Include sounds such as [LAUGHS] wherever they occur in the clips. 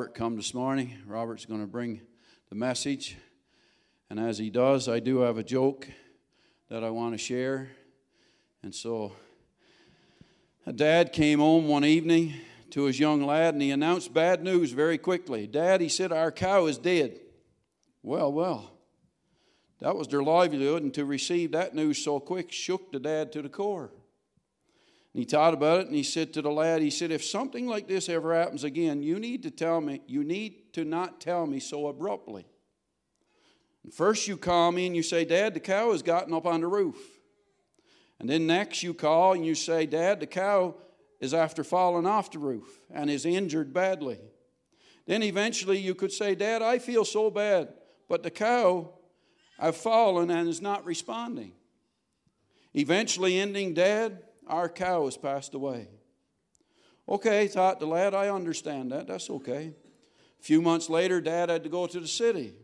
Robert come this morning. Robert's going to bring the message. And as he does, I do have a joke that I want to share. And so, a dad came home one evening to his young lad and he announced bad news very quickly. Dad, he said, Our cow is dead. Well, well, that was their livelihood, and to receive that news so quick shook the dad to the core. And he thought about it and he said to the lad, he said, if something like this ever happens again, you need to tell me, you need to not tell me so abruptly. And first you call me and you say, Dad, the cow has gotten up on the roof. And then next you call and you say, Dad, the cow is after falling off the roof and is injured badly. Then eventually you could say, Dad, I feel so bad, but the cow I've fallen and is not responding. Eventually ending, Dad, our cow has passed away. Okay, thought the lad, I understand that. That's okay. A few months later, Dad had to go to the city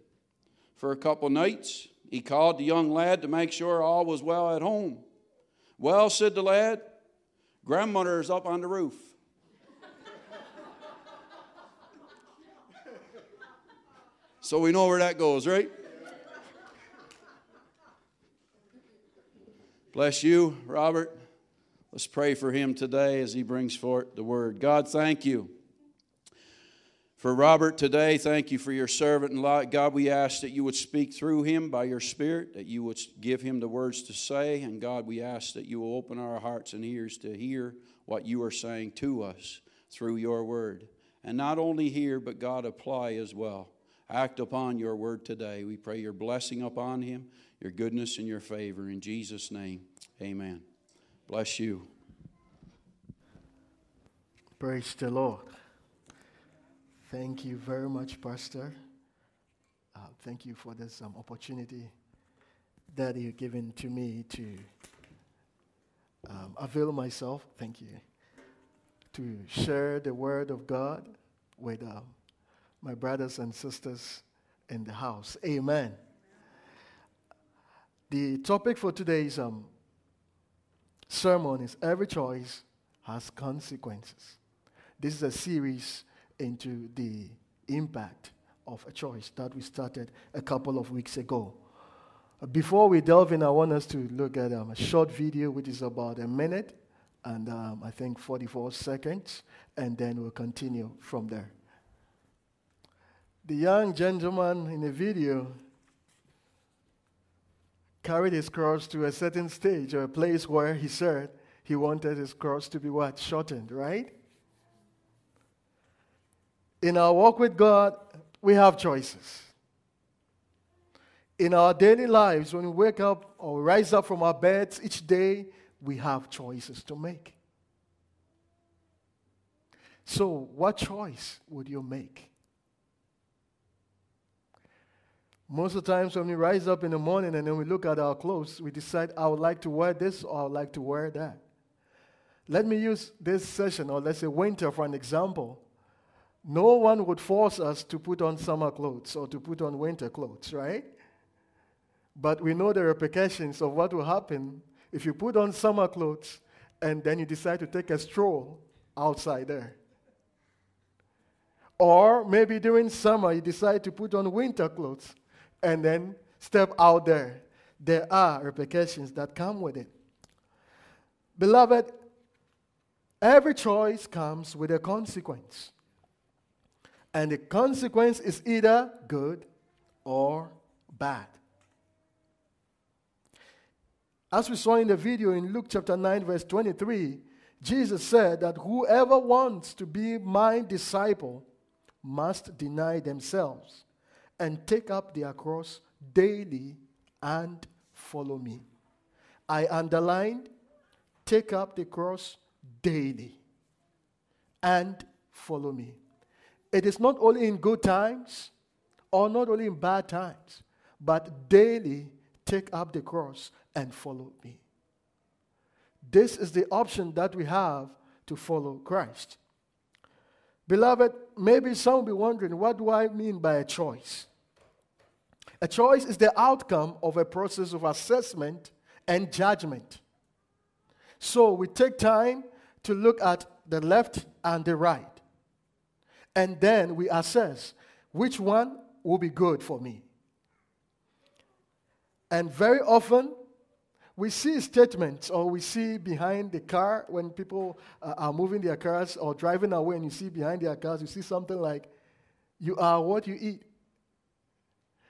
for a couple nights. He called the young lad to make sure all was well at home. Well, said the lad, grandmother is up on the roof. [LAUGHS] so we know where that goes, right? Bless you, Robert. Let's pray for him today as he brings forth the word. God, thank you for Robert today. Thank you for your servant. And God, we ask that you would speak through him by your Spirit, that you would give him the words to say. And God, we ask that you will open our hearts and ears to hear what you are saying to us through your word. And not only hear, but God, apply as well. Act upon your word today. We pray your blessing upon him, your goodness and your favor. In Jesus' name, amen. Bless you. Praise the Lord. Thank you very much, Pastor. Uh, thank you for this um, opportunity that you've given to me to um, avail myself. Thank you. To share the word of God with um, my brothers and sisters in the house. Amen. The topic for today's um, sermon is Every Choice Has Consequences. This is a series into the impact of a choice that we started a couple of weeks ago. Before we delve in, I want us to look at um, a short video, which is about a minute and um, I think 44 seconds, and then we'll continue from there. The young gentleman in the video carried his cross to a certain stage or a place where he said he wanted his cross to be what? Shortened, right? In our walk with God, we have choices. In our daily lives, when we wake up or rise up from our beds each day, we have choices to make. So, what choice would you make? Most of the times when we rise up in the morning and then we look at our clothes, we decide, I would like to wear this or I would like to wear that. Let me use this session, or let's say winter, for an example. No one would force us to put on summer clothes or to put on winter clothes, right? But we know the repercussions of what will happen if you put on summer clothes and then you decide to take a stroll outside there. Or maybe during summer you decide to put on winter clothes and then step out there. There are repercussions that come with it. Beloved, every choice comes with a consequence. And the consequence is either good or bad. As we saw in the video in Luke chapter 9, verse 23, Jesus said that whoever wants to be my disciple must deny themselves and take up their cross daily and follow me. I underlined, take up the cross daily and follow me. It is not only in good times or not only in bad times, but daily take up the cross and follow me. This is the option that we have to follow Christ. Beloved, maybe some will be wondering what do I mean by a choice? A choice is the outcome of a process of assessment and judgment. So we take time to look at the left and the right. And then we assess which one will be good for me. And very often, we see statements or we see behind the car when people uh, are moving their cars or driving away and you see behind their cars, you see something like, You are what you eat.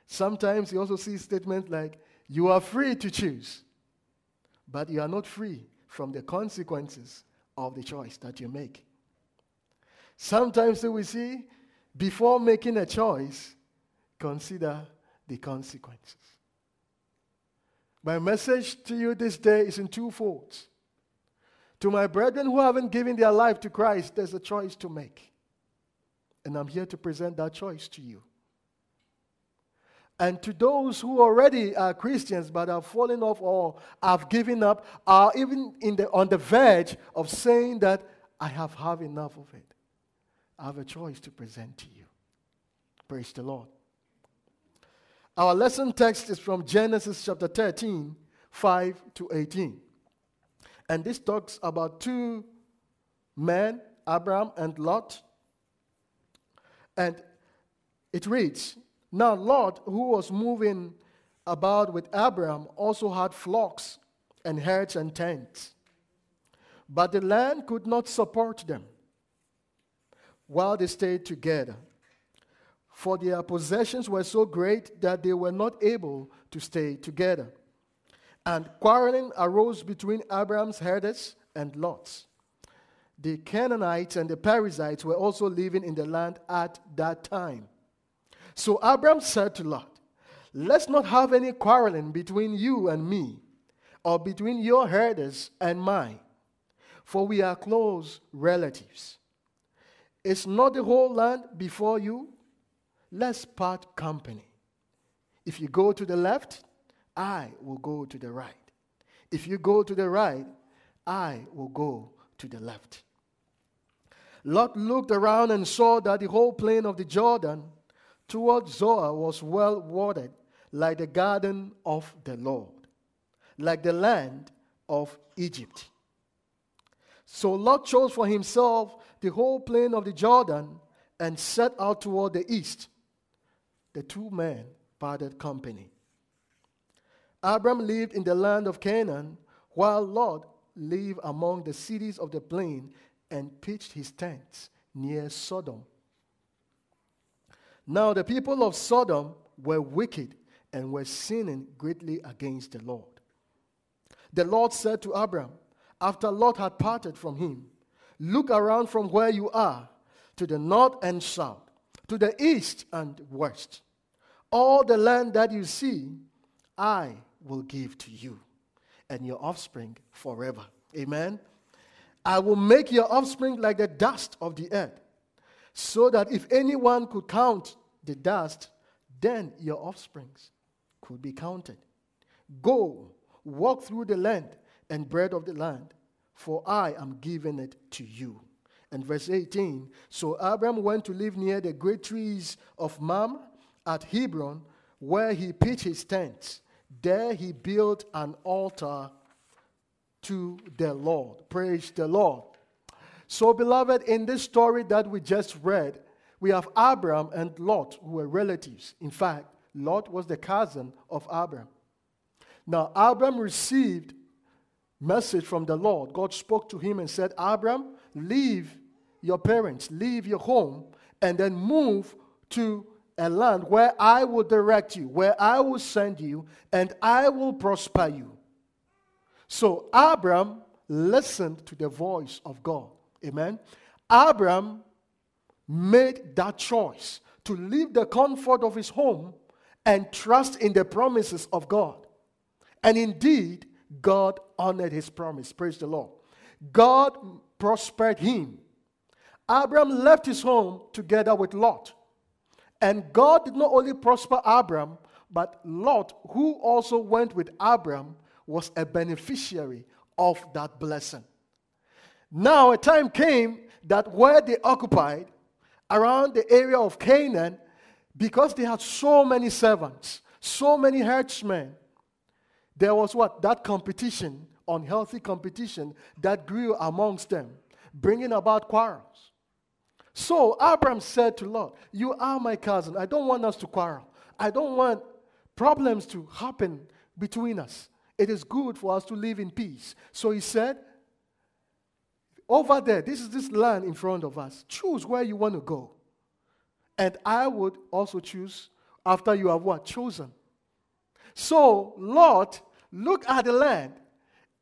Sometimes you also see statements like, You are free to choose, but you are not free from the consequences of the choice that you make. Sometimes we see, before making a choice, consider the consequences. My message to you this day is in two folds. To my brethren who haven't given their life to Christ, there's a choice to make. And I'm here to present that choice to you. And to those who already are Christians but have fallen off or have given up, are even the, on the verge of saying that I have had enough of it. I have a choice to present to you. Praise the Lord. Our lesson text is from Genesis chapter 13, 5 to 18. And this talks about two men, Abraham and Lot. And it reads Now, Lot, who was moving about with Abraham, also had flocks and herds and tents. But the land could not support them while they stayed together for their possessions were so great that they were not able to stay together. And quarreling arose between Abraham's herders and Lot's. The Canaanites and the Perizzites were also living in the land at that time. So Abraham said to Lot, Let's not have any quarreling between you and me, or between your herders and mine, for we are close relatives. Is not the whole land before you? let's part company. If you go to the left, I will go to the right. If you go to the right, I will go to the left. Lot looked around and saw that the whole plain of the Jordan toward Zoar was well watered, like the garden of the Lord, like the land of Egypt. So Lot chose for himself the whole plain of the Jordan and set out toward the east the two men parted company. Abram lived in the land of Canaan, while Lot lived among the cities of the plain and pitched his tents near Sodom. Now, the people of Sodom were wicked and were sinning greatly against the Lord. The Lord said to Abram, after Lot had parted from him, Look around from where you are to the north and south, to the east and west. All the land that you see, I will give to you and your offspring forever. Amen. I will make your offspring like the dust of the earth, so that if anyone could count the dust, then your offsprings could be counted. Go, walk through the land and bread of the land, for I am giving it to you. And verse 18 So Abram went to live near the great trees of Mamre at Hebron, where he pitched his tent. There he built an altar to the Lord. Praise the Lord. So, beloved, in this story that we just read, we have Abram and Lot, who were relatives. In fact, Lot was the cousin of Abram. Now, Abram received message from the Lord. God spoke to him and said, Abram, leave your parents, leave your home, and then move to a land where I will direct you, where I will send you, and I will prosper you. So Abram listened to the voice of God. Amen. Abram made that choice to leave the comfort of his home and trust in the promises of God. And indeed, God honored his promise. Praise the Lord. God prospered him. Abram left his home together with Lot. And God did not only prosper Abram, but Lot, who also went with Abram, was a beneficiary of that blessing. Now, a time came that where they occupied, around the area of Canaan, because they had so many servants, so many herdsmen, there was what? That competition, unhealthy competition, that grew amongst them, bringing about quarrels. So Abram said to Lot, You are my cousin. I don't want us to quarrel. I don't want problems to happen between us. It is good for us to live in peace. So he said, Over there, this is this land in front of us. Choose where you want to go. And I would also choose after you have what? Chosen. So Lot looked at the land,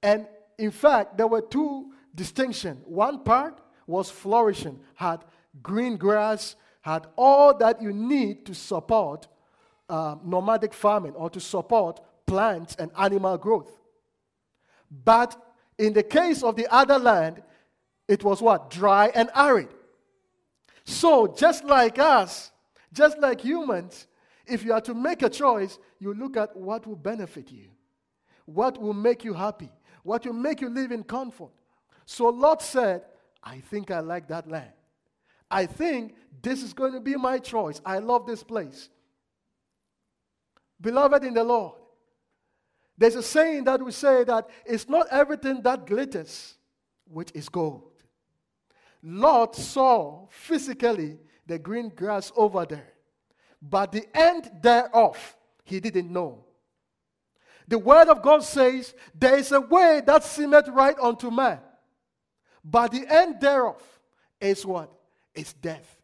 and in fact, there were two distinctions. One part was flourishing, had green grass, had all that you need to support uh, nomadic farming or to support plants and animal growth. But in the case of the other land, it was what? Dry and arid. So, just like us, just like humans, if you are to make a choice, you look at what will benefit you, what will make you happy, what will make you live in comfort. So Lot said, I think I like that land. I think this is going to be my choice. I love this place. Beloved in the Lord, there's a saying that we say that it's not everything that glitters which is gold. Lot saw physically the green grass over there, but the end thereof he didn't know. The word of God says, There is a way that seemeth right unto man, but the end thereof is what? Is death.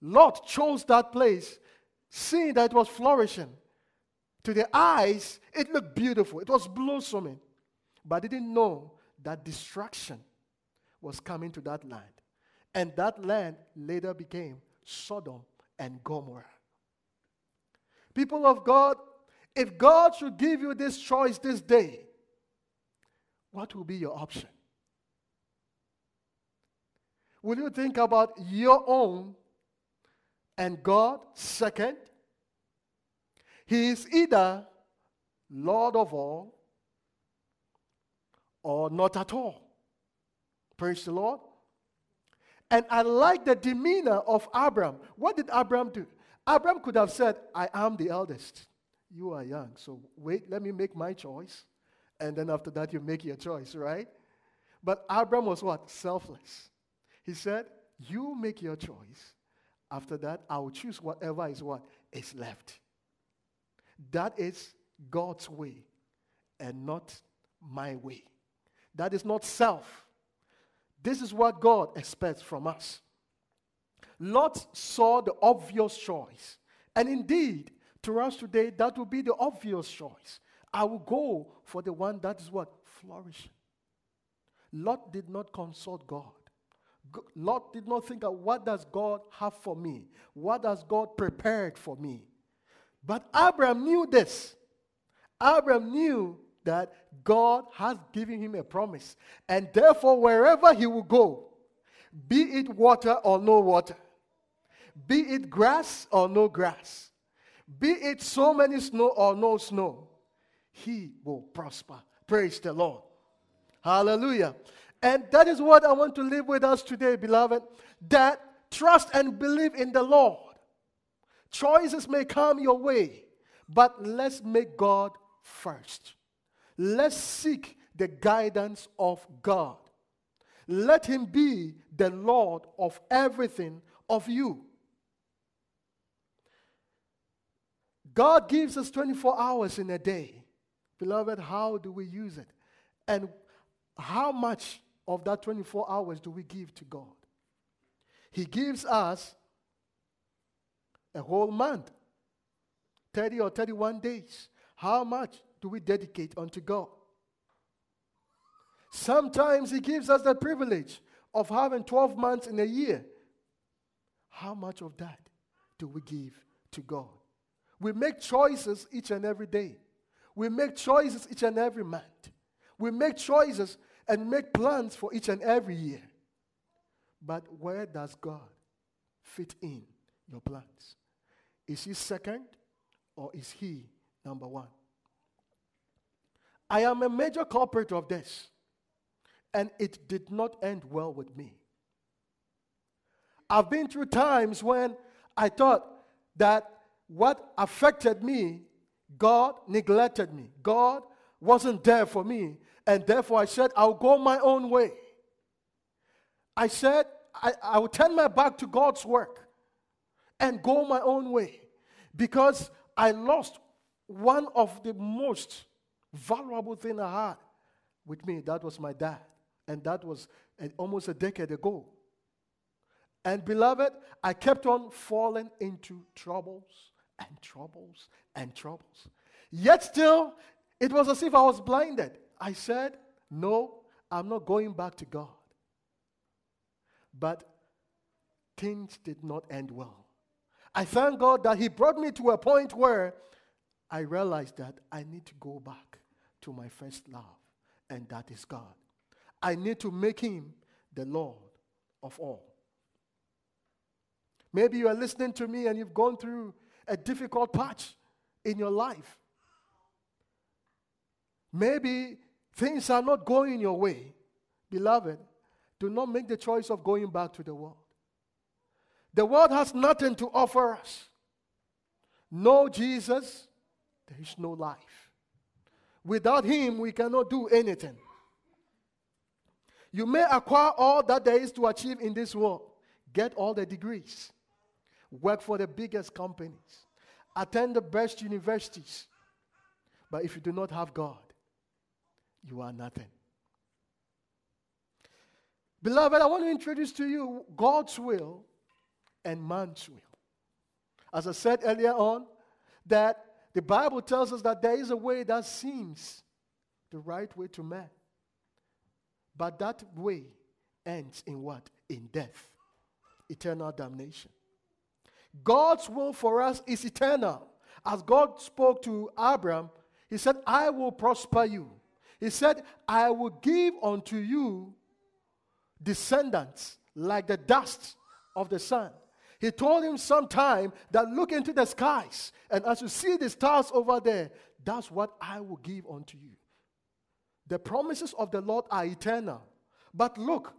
Lot chose that place, seeing that it was flourishing. To the eyes, it looked beautiful, it was blossoming, but they didn't know that destruction was coming to that land. And that land later became Sodom and Gomorrah. People of God, if God should give you this choice this day, what will be your option? Will you think about your own and God second? He is either Lord of all or not at all. Praise the Lord. And I like the demeanor of Abram. What did Abram do? Abram could have said, I am the eldest. You are young, so wait, let me make my choice. And then after that, you make your choice, right? But Abram was what? Selfless. He said, You make your choice. After that, I will choose whatever is what is left. That is God's way and not my way. That is not self. This is what God expects from us. Lot saw the obvious choice. And indeed, to us today, that will be the obvious choice. I will go for the one that is what? Flourishing. Lot did not consult God. Lot did not think of what does God have for me? What does God prepared for me? But Abraham knew this. Abraham knew that God has given him a promise. And therefore, wherever he will go, be it water or no water, be it grass or no grass, be it so many snow or no snow, he will prosper. Praise the Lord. Hallelujah. And that is what I want to live with us today, beloved. That trust and believe in the Lord. Choices may come your way, but let's make God first. Let's seek the guidance of God. Let Him be the Lord of everything of you. God gives us 24 hours in a day. Beloved, how do we use it? And how much of that 24 hours do we give to God? He gives us a whole month, 30 or 31 days. How much do we dedicate unto God? Sometimes He gives us the privilege of having 12 months in a year. How much of that do we give to God? We make choices each and every day. We make choices each and every month. We make choices and make plans for each and every year. But where does God fit in your plans? Is He second or is He number one? I am a major culprit of this, and it did not end well with me. I've been through times when I thought that what affected me, God neglected me. God wasn't there for me. And therefore, I said, I'll go my own way. I said, I, I will turn my back to God's work and go my own way because I lost one of the most valuable thing I had with me. That was my dad. And that was uh, almost a decade ago. And beloved, I kept on falling into troubles and troubles and troubles. Yet still, it was as if I was blinded. I said, No, I'm not going back to God. But things did not end well. I thank God that He brought me to a point where I realized that I need to go back to my first love, and that is God. I need to make Him the Lord of all. Maybe you are listening to me and you've gone through a difficult patch in your life. Maybe things are not going your way. Beloved, do not make the choice of going back to the world. The world has nothing to offer us. No Jesus, there is no life. Without Him, we cannot do anything. You may acquire all that there is to achieve in this world, get all the degrees, work for the biggest companies, attend the best universities. But if you do not have God, you are nothing. Beloved, I want to introduce to you God's will and man's will. As I said earlier on, that the Bible tells us that there is a way that seems the right way to man. But that way ends in what? In death, eternal damnation. God's will for us is eternal. As God spoke to Abraham, He said, I will prosper you he said, I will give unto you descendants like the dust of the sun. He told him sometime that look into the skies, and as you see the stars over there, that's what I will give unto you. The promises of the Lord are eternal. But look,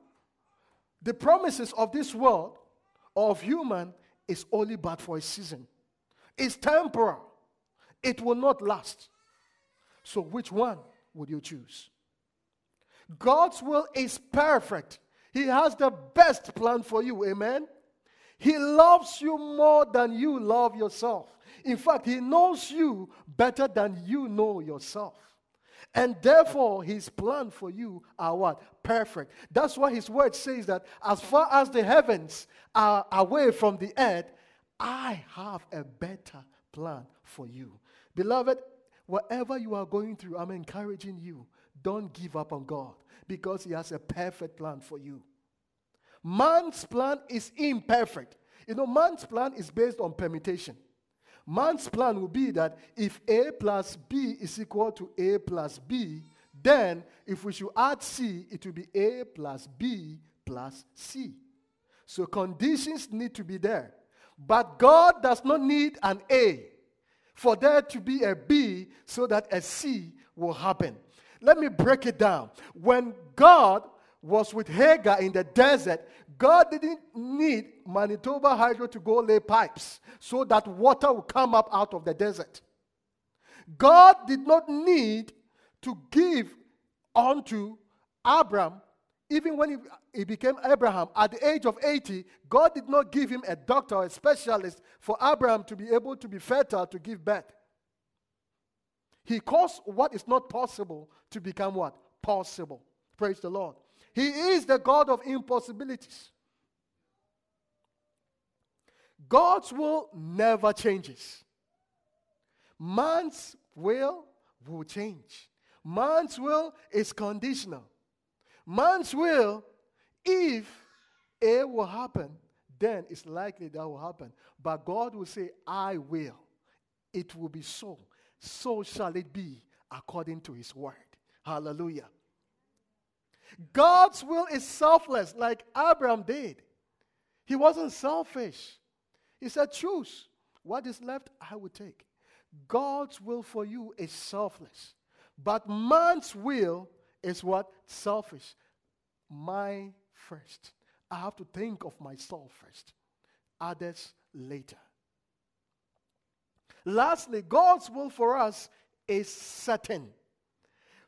the promises of this world, of human, is only bad for a season. It's temporal. It will not last. So which one would you choose? God's will is perfect. He has the best plan for you. Amen. He loves you more than you love yourself. In fact, He knows you better than you know yourself. And therefore, His plan for you are what? Perfect. That's why His word says that as far as the heavens are away from the earth, I have a better plan for you. Beloved, Whatever you are going through, I'm encouraging you. Don't give up on God because He has a perfect plan for you. Man's plan is imperfect. You know, man's plan is based on permutation. Man's plan will be that if A plus B is equal to A plus B, then if we should add C, it will be A plus B plus C. So conditions need to be there. But God does not need an A for there to be a B so that a C will happen. Let me break it down. When God was with Hagar in the desert, God didn't need Manitoba Hydro to go lay pipes so that water would come up out of the desert. God did not need to give unto Abram even when he, he, became Abraham, at the age of 80, God did not give him a doctor or a specialist for Abraham to be able to be fertile to give birth. He caused what is not possible to become what? Possible. Praise the Lord. He is the God of impossibilities. God's will never changes. Man's will will change. Man's will is conditional. Man's will, if A will happen, then it's likely that will happen. But God will say, I will. It will be so. So shall it be according to his word. Hallelujah. God's will is selfless, like Abraham did. He wasn't selfish. He said, Choose. What is left, I will take. God's will for you is selfless. But man's will is what? Selfish. My first. I have to think of myself first, others later. Lastly, God's will for us is certain.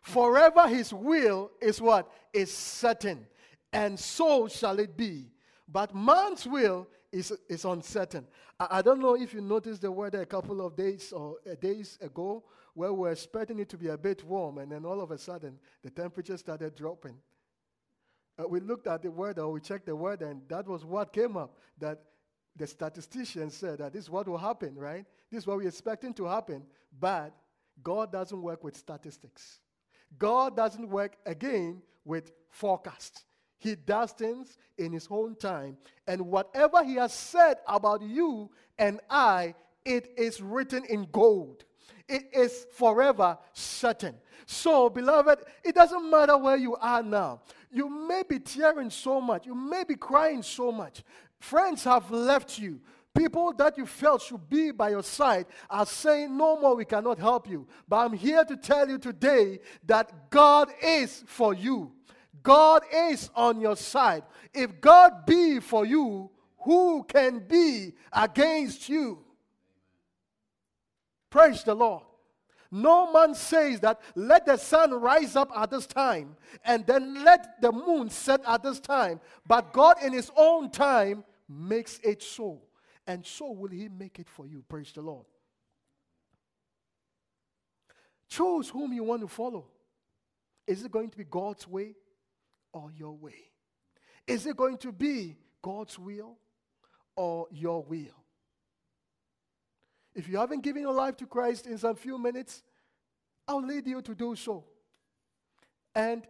Forever his will is what? Is certain. And so shall it be. But man's will is, is uncertain. I, I don't know if you noticed the weather a couple of days or uh, days ago where we were expecting it to be a bit warm, and then all of a sudden the temperature started dropping. Uh, we looked at the weather, we checked the weather, and that was what came up that the statisticians said that this is what will happen, right? This is what we're expecting to happen, but God doesn't work with statistics. God doesn't work again with forecasts. He does things in His own time. And whatever He has said about you and I, it is written in gold. It is forever certain. So, beloved, it doesn't matter where you are now. You may be tearing so much, you may be crying so much. Friends have left you. People that you felt should be by your side are saying, No more, we cannot help you. But I'm here to tell you today that God is for you. God is on your side. If God be for you, who can be against you? Praise the Lord. No man says that let the sun rise up at this time and then let the moon set at this time. But God, in His own time, makes it so. And so will He make it for you. Praise the Lord. Choose whom you want to follow. Is it going to be God's way or your way? Is it going to be God's will or your will? If you haven't given your life to Christ in some few minutes, I'll lead you to do so. And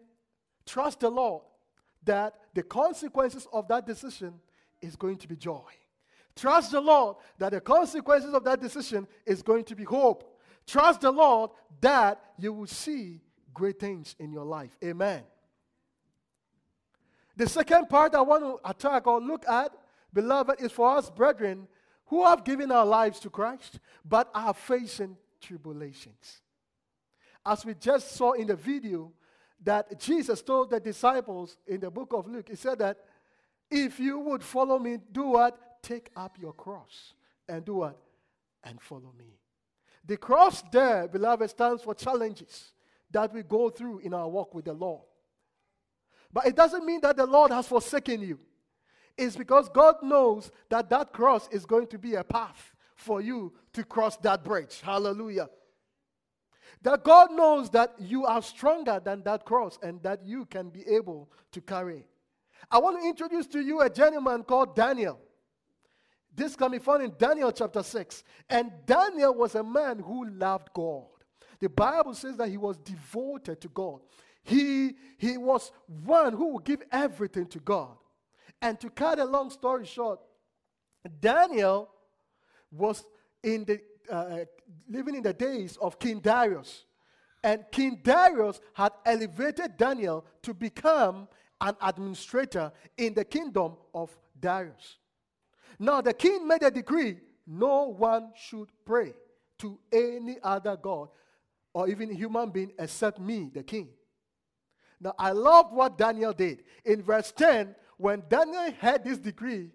trust the Lord that the consequences of that decision is going to be joy. Trust the Lord that the consequences of that decision is going to be hope. Trust the Lord that you will see great things in your life. Amen. The second part I want to attack or look at, beloved, is for us, brethren, who have given our lives to Christ but are facing tribulations. As we just saw in the video, that Jesus told the disciples in the book of Luke, He said that if you would follow me, do what? Take up your cross and do what? And follow me. The cross there, beloved, stands for challenges that we go through in our walk with the Lord. But it doesn't mean that the Lord has forsaken you It's because God knows that that cross is going to be a path for you to cross that bridge. Hallelujah. That God knows that you are stronger than that cross and that you can be able to carry. I want to introduce to you a gentleman called Daniel. This can be found in Daniel chapter 6. And Daniel was a man who loved God. The Bible says that he was devoted to God. He, he was one who would give everything to God. And to cut a long story short, Daniel was in the, uh, living in the days of King Darius. And King Darius had elevated Daniel to become an administrator in the kingdom of Darius. Now, the king made a decree no one should pray to any other God or even human being except me, the king. Now, I love what Daniel did. In verse 10, when Daniel had this decree,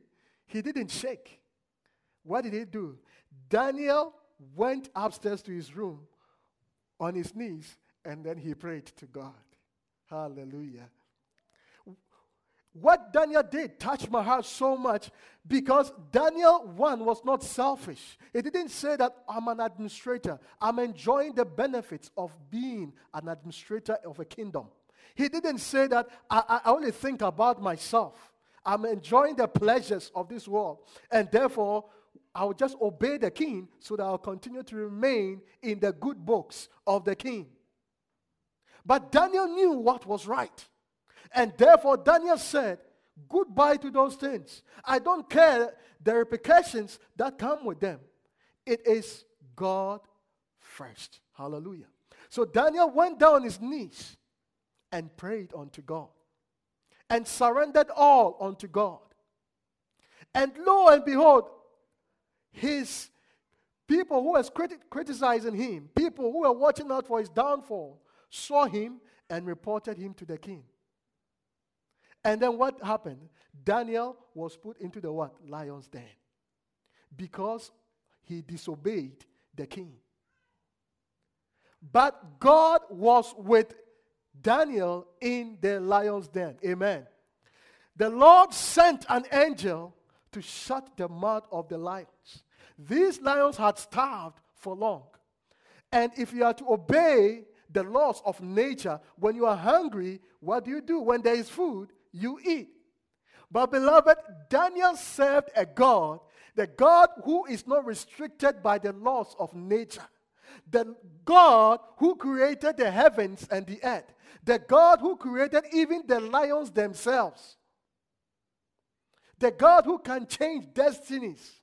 he didn't shake. What did he do? Daniel went upstairs to his room on his knees and then he prayed to God. Hallelujah. What Daniel did touched my heart so much because Daniel, one, was not selfish. He didn't say that I'm an administrator, I'm enjoying the benefits of being an administrator of a kingdom. He didn't say that I, I only think about myself. I'm enjoying the pleasures of this world. And therefore, I'll just obey the king so that I'll continue to remain in the good books of the king. But Daniel knew what was right. And therefore, Daniel said, Goodbye to those things. I don't care the repercussions that come with them. It is God first. Hallelujah. So Daniel went down on his knees and prayed unto God and surrendered all unto God. And lo and behold, his people who was criti- criticizing him, people who were watching out for his downfall, saw him and reported him to the king. And then what happened? Daniel was put into the what? Lion's den. Because he disobeyed the king. But God was with Daniel in the lion's den. Amen. the Lord sent an angel to shut the mouth of the lions. These lions had starved for long. And if you are to obey the laws of nature, when you are hungry, what do you do? When there is food, you eat. But, beloved, Daniel served a God, the God who is not restricted by the laws of nature, the God who created the heavens and the earth, the God who created even the lions themselves, the God who can change destinies,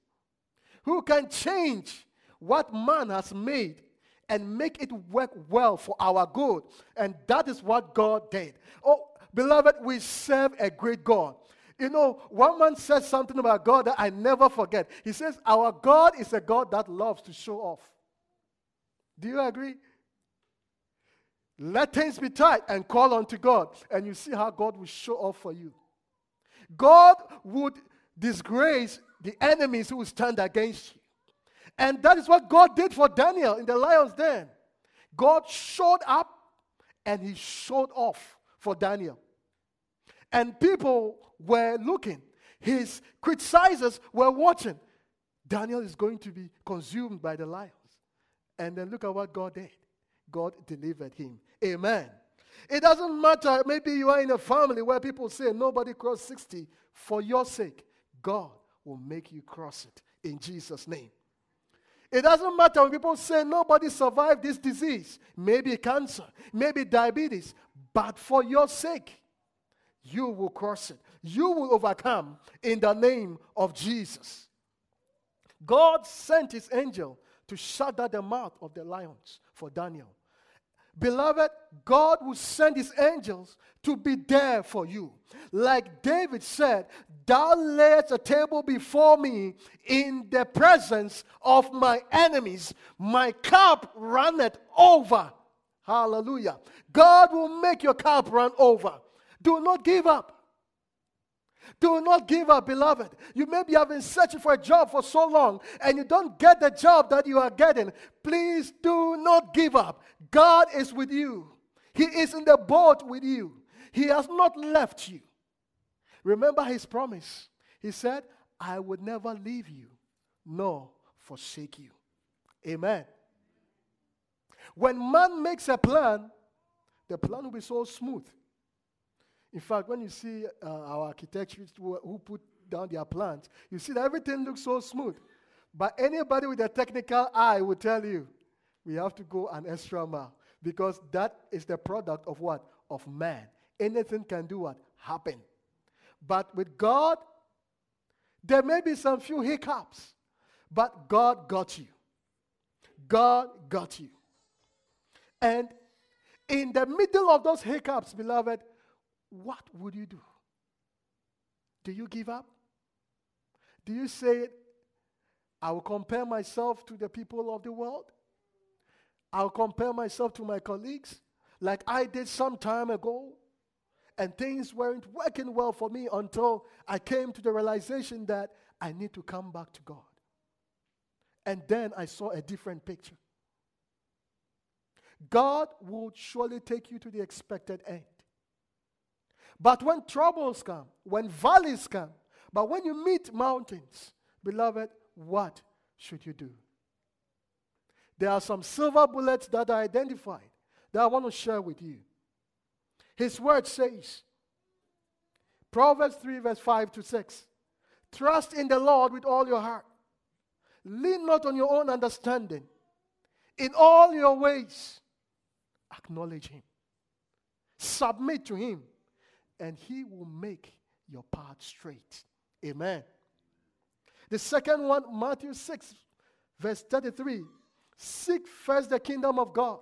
who can change what man has made and make it work well for our good. And that is what God did. Oh, beloved, we serve a great God. You know, one man said something about God that I never forget. He says, Our God is a God that loves to show off. Do you agree? Let things be tight and call unto God, and you see how God will show off for you. God would disgrace the enemies who stand against you. And that is what God did for Daniel in the lion's den. God showed up and he showed off for Daniel. And people were looking, his criticizers were watching. Daniel is going to be consumed by the lions. And then look at what God did. God delivered him. Amen. It doesn't matter. Maybe you are in a family where people say nobody crossed 60. For your sake, God will make you cross it in Jesus' name. It doesn't matter when people say nobody survived this disease, maybe cancer, maybe diabetes, but for your sake, you will cross it. You will overcome in the name of Jesus. God sent his angel to shut down the mouth of the lions for Daniel. Beloved, God will send his angels to be there for you. Like David said, Thou layest a table before me in the presence of my enemies. My cup runneth over. Hallelujah. God will make your cup run over. Do not give up. Do not give up, beloved. You maybe have been searching for a job for so long and you don't get the job that you are getting. Please do not give up. God is with you, He is in the boat with you. He has not left you. Remember His promise. He said, I would never leave you nor forsake you. Amen. When man makes a plan, the plan will be so smooth. In fact, when you see uh, our architects who put down their plans, you see that everything looks so smooth. But anybody with a technical eye will tell you, we have to go an extra mile because that is the product of what? Of man. Anything can do what? Happen. But with God, there may be some few hiccups, but God got you. God got you. And in the middle of those hiccups, beloved, what would you do? Do you give up? Do you say, I will compare myself to the people of the world? I'll compare myself to my colleagues like I did some time ago? And things weren't working well for me until I came to the realization that I need to come back to God. And then I saw a different picture. God will surely take you to the expected end. But when troubles come, when valleys come, but when you meet mountains, beloved, what should you do? There are some silver bullets that are identified that I want to share with you. His word says, Proverbs 3, verse 5 to 6 Trust in the Lord with all your heart, lean not on your own understanding. In all your ways, acknowledge Him, submit to Him and he will make your path straight. Amen. The second one, Matthew 6, verse 33 Seek first the kingdom of God,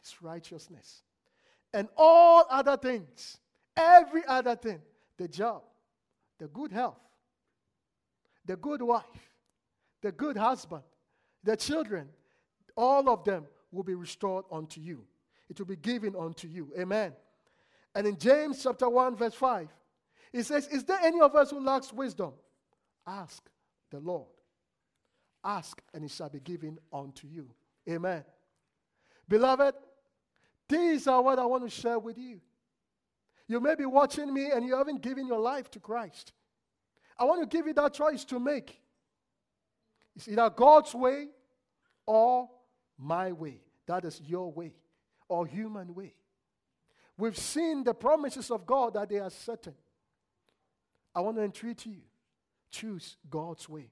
his righteousness, and all other things, every other thing, the job, the good health, the good wife, the good husband, the children, all of them will be restored unto you. It will be given unto you. Amen. And in James chapter 1, verse 5, he says, Is there any of us who lacks wisdom? Ask the Lord. Ask, and it shall be given unto you. Amen. Beloved, these are what I want to share with you. You may be watching me and you haven't given your life to Christ. I want to give you that choice to make. It's either God's way or my way. That is your way or human way. We've seen the promises of God that they are certain. I want to entreat you choose God's way.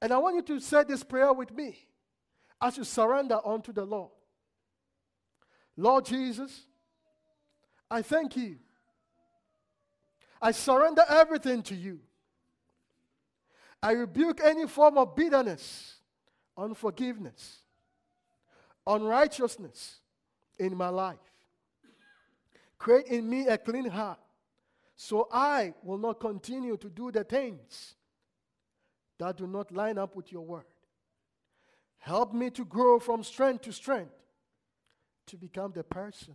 And I want you to say this prayer with me as you surrender unto the Lord. Lord Jesus, I thank you. I surrender everything to you. I rebuke any form of bitterness, unforgiveness, unrighteousness in my life. Create in me a clean heart so I will not continue to do the things that do not line up with your word. Help me to grow from strength to strength to become the person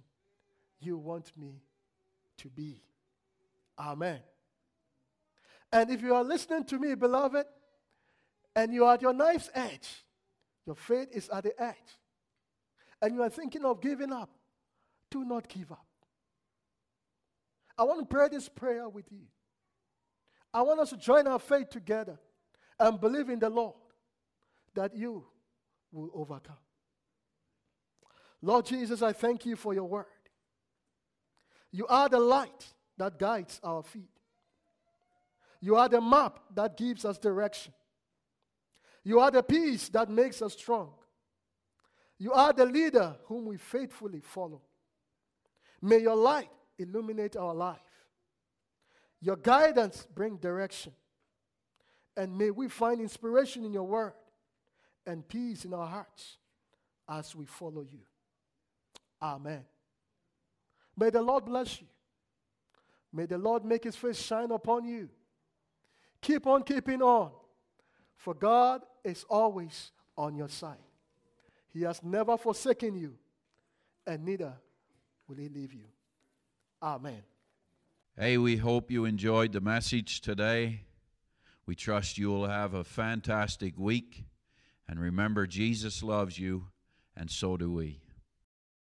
you want me to be. Amen. And if you are listening to me, beloved, and you are at your knife's edge, your faith is at the edge, and you are thinking of giving up, do not give up. I want to pray this prayer with you. I want us to join our faith together and believe in the Lord that you will overcome. Lord Jesus, I thank you for your word. You are the light that guides our feet. You are the map that gives us direction. You are the peace that makes us strong. You are the leader whom we faithfully follow. May your light illuminate our life. Your guidance bring direction. And may we find inspiration in your word and peace in our hearts as we follow you. Amen. May the Lord bless you. May the Lord make his face shine upon you. Keep on keeping on, for God is always on your side. He has never forsaken you, and neither will he leave you. Amen. Hey, we hope you enjoyed the message today. We trust you will have a fantastic week. And remember, Jesus loves you, and so do we.